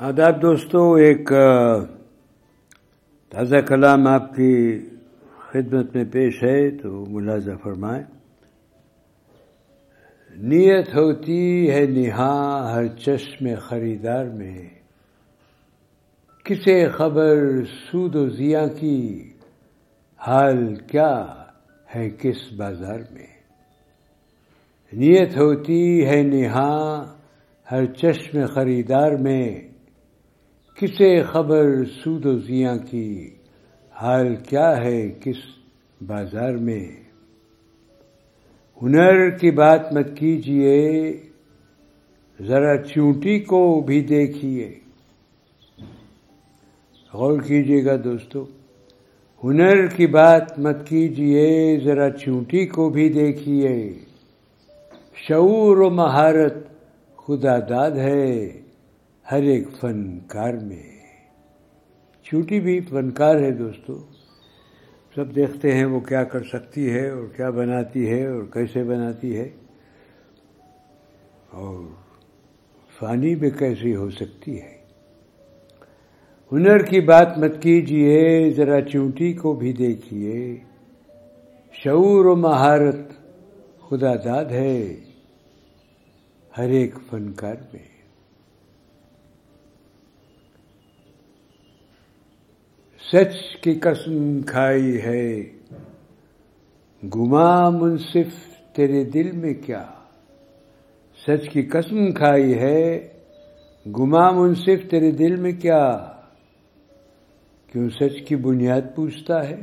آداب دوستو، ایک تازہ کلام آپ کی خدمت میں پیش ہے، تو ملازہ فرمائیں۔ نیت ہوتی ہے نہا ہر چشم خریدار میں۔ کسے خبر سود و ضیا کی، حال کیا ہے کس بازار میں۔ نیت ہوتی ہے نہا ہر چشم خریدار میں۔ کسے خبر سود و زیاں کی؟ حال کیا ہے کس بازار میں؟ ہنر کی بات مت کیجیے ذرا چونٹی کو بھی دیکھیے غور کیجیے گا دوستو، ہنر کی بات مت کیجیے ذرا چونٹی کو بھی دیکھیے شعور و مہارت خدا داد ہے۔ ہر ایک فنکار میں۔ چھوٹی بھی فنکار ہے دوستو۔ سب دیکھتے ہیں وہ کیا کر سکتی ہے اور کیا بناتی ہے اور کیسے بناتی ہے۔ اور فانی بھی کیسی ہو سکتی ہے۔ ہنر کی بات مت کیجیے ذرا چونٹی کو بھی دیکھیے شعور و مہارت خدا داد ہے ہر ایک فنکار میں۔ سچ کی قسم کھائی ہے۔ گما منصف تیرے دل میں کیا؟ سچ کی قسم کھائی ہے۔ گما منصف تیرے دل میں کیا؟ کیوں سچ کی بنیاد پوچھتا ہے؟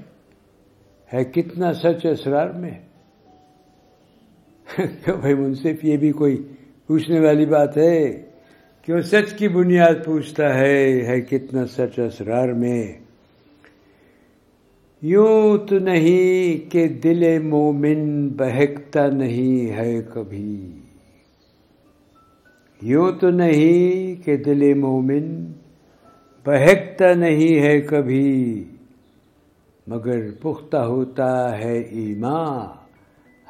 ہے کتنا سچ اسرار میں؟ بھائی منصف، یہ بھی کوئی پوچھنے والی بات ہے۔ کیوں سچ کی بنیاد پوچھتا ہے؟ ہے کتنا سچ اسرار میں؟ یوں تو نہیں کہ دل مومن بہکتا نہیں ہے کبھی۔ یوں تو نہیں کہ دل مومن بہکتا نہیں ہے کبھی، مگر پختہ ہوتا ہے ایمان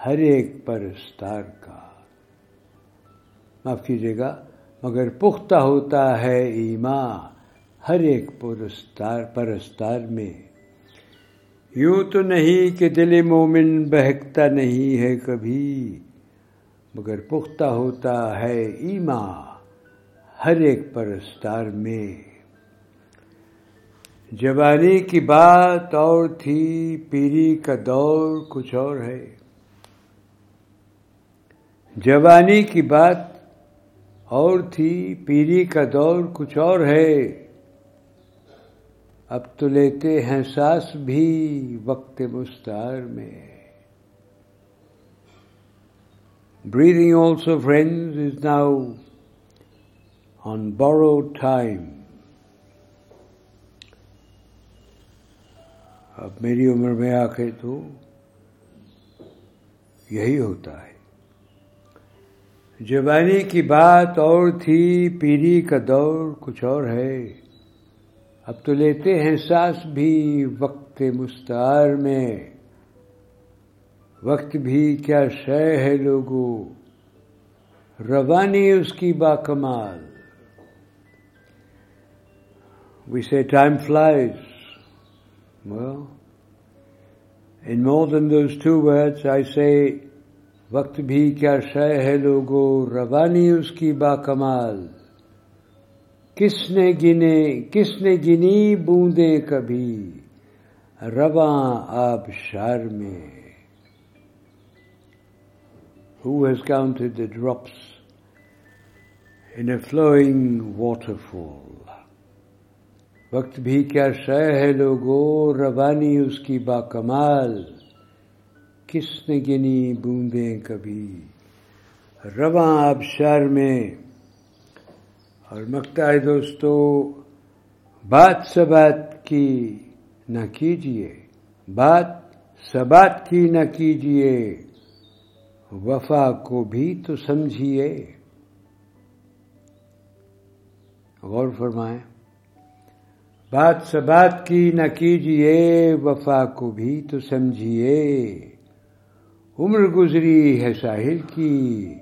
ہر ایک پرستار کا۔ معاف کیجیے گا، مگر پختہ ہوتا ہے ایمان ہر ایک پرستار پرستار میں۔ یوں تو نہیں کہ دل مومن بہکتا نہیں ہے کبھی، مگر پختہ ہوتا ہے ایما ہر ایک پرستار میں۔ جوانی کی بات اور تھی، پیری کا دور کچھ اور ہے۔ جوانی کی بات اور تھی، پیری کا دور کچھ اور ہے۔ اب تو لیتے ہیں ساس بھی وقت مستار میں۔ Breathing also friend is now on borrowed time اب میری عمر میں آ کے تو یہی ہوتا ہے۔ جوانی کی بات اور تھی پیری کا دور کچھ اور ہے۔ اب تو لیتے ہیں سانس بھی وقت مستعار میں۔ وقت بھی کیا شے ہے لوگوں روانی اس کی با کمال۔ We see time flies in more than those two words I say وقت بھی کیا شے ہے لوگوں روانی اس کی با کمال۔ کس نے گنے، کس نے گنی بوندے کبھی؟ رواں آب شار میں۔ Who has counted the drops in a flowing water fall وقت بھی کیا شے ہے لوگوں، روانی اس کی با کمال کس نے گنی بوندیں کبھی؟ رواں آبشار میں۔ اور مکتا ہے دوستو، بات سبات کی نہ کیجیے بات سبات کی نہ کیجیے وفا کو بھی تو سمجھیے غور فرمائیں، بات سبات کی نہ کیجیے وفا کو بھی تو سمجھیے عمر گزری ہے ساحل کی،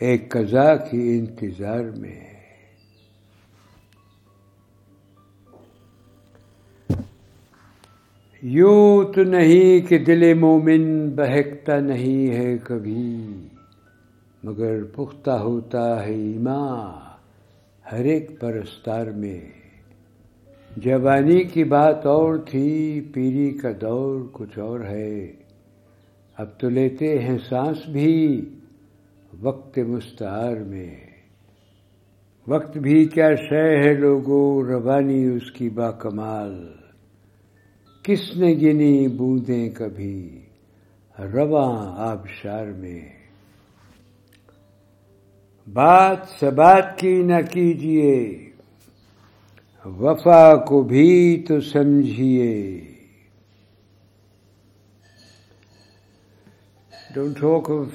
ایک قضا کی انتظار میں۔ یوں تو نہیں کہ دل مومن بہکتا نہیں ہے کبھی، مگر پختہ ہوتا ہے ایمان ہر ایک پرستار میں۔ جوانی کی بات اور تھی، پیری کا دور کچھ اور ہے۔ اب تو لیتے ہیں سانس بھی وقت مستعار میں۔ وقت بھی کیا شے ہے لوگوں، روانی اس کی با کمال کس نے گنی بوندیں کبھی؟ رواں آبشار میں۔ بات سبات کی نہ کیجیے وفا کو بھی تو سمجھیے don't talk of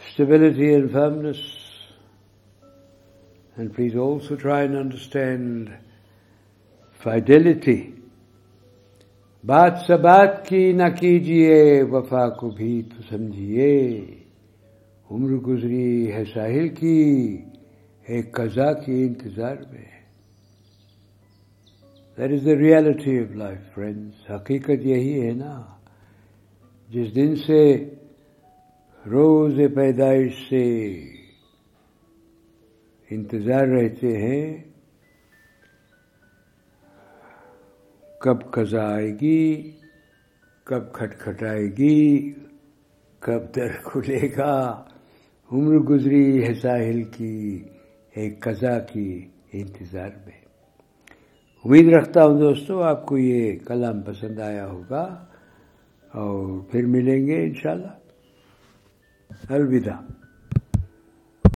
stability and firmness and please also try and understand fidelity بات سے بات کی نہ کیجیے وفا کو بھی تو سمجھیے عمر گزری ہے ساحل کی ایک قضا کی انتظار میں۔ That is the reality of life friends حقیقت یہی ہے نا۔ جس دن سے روز پیدائش سے انتظار رہتے ہیں کب قضا آئے گی، کب کھٹکھٹائے گی، کب در کھلے گا۔ عمر گزری ہے ساحل کی ایک قضا کی انتظار میں۔ امید رکھتا ہوں دوستوں آپ کو یہ کلام پسند آیا ہوگا۔ اور پھر ملیں گے انشاءاللہ۔ الوداع۔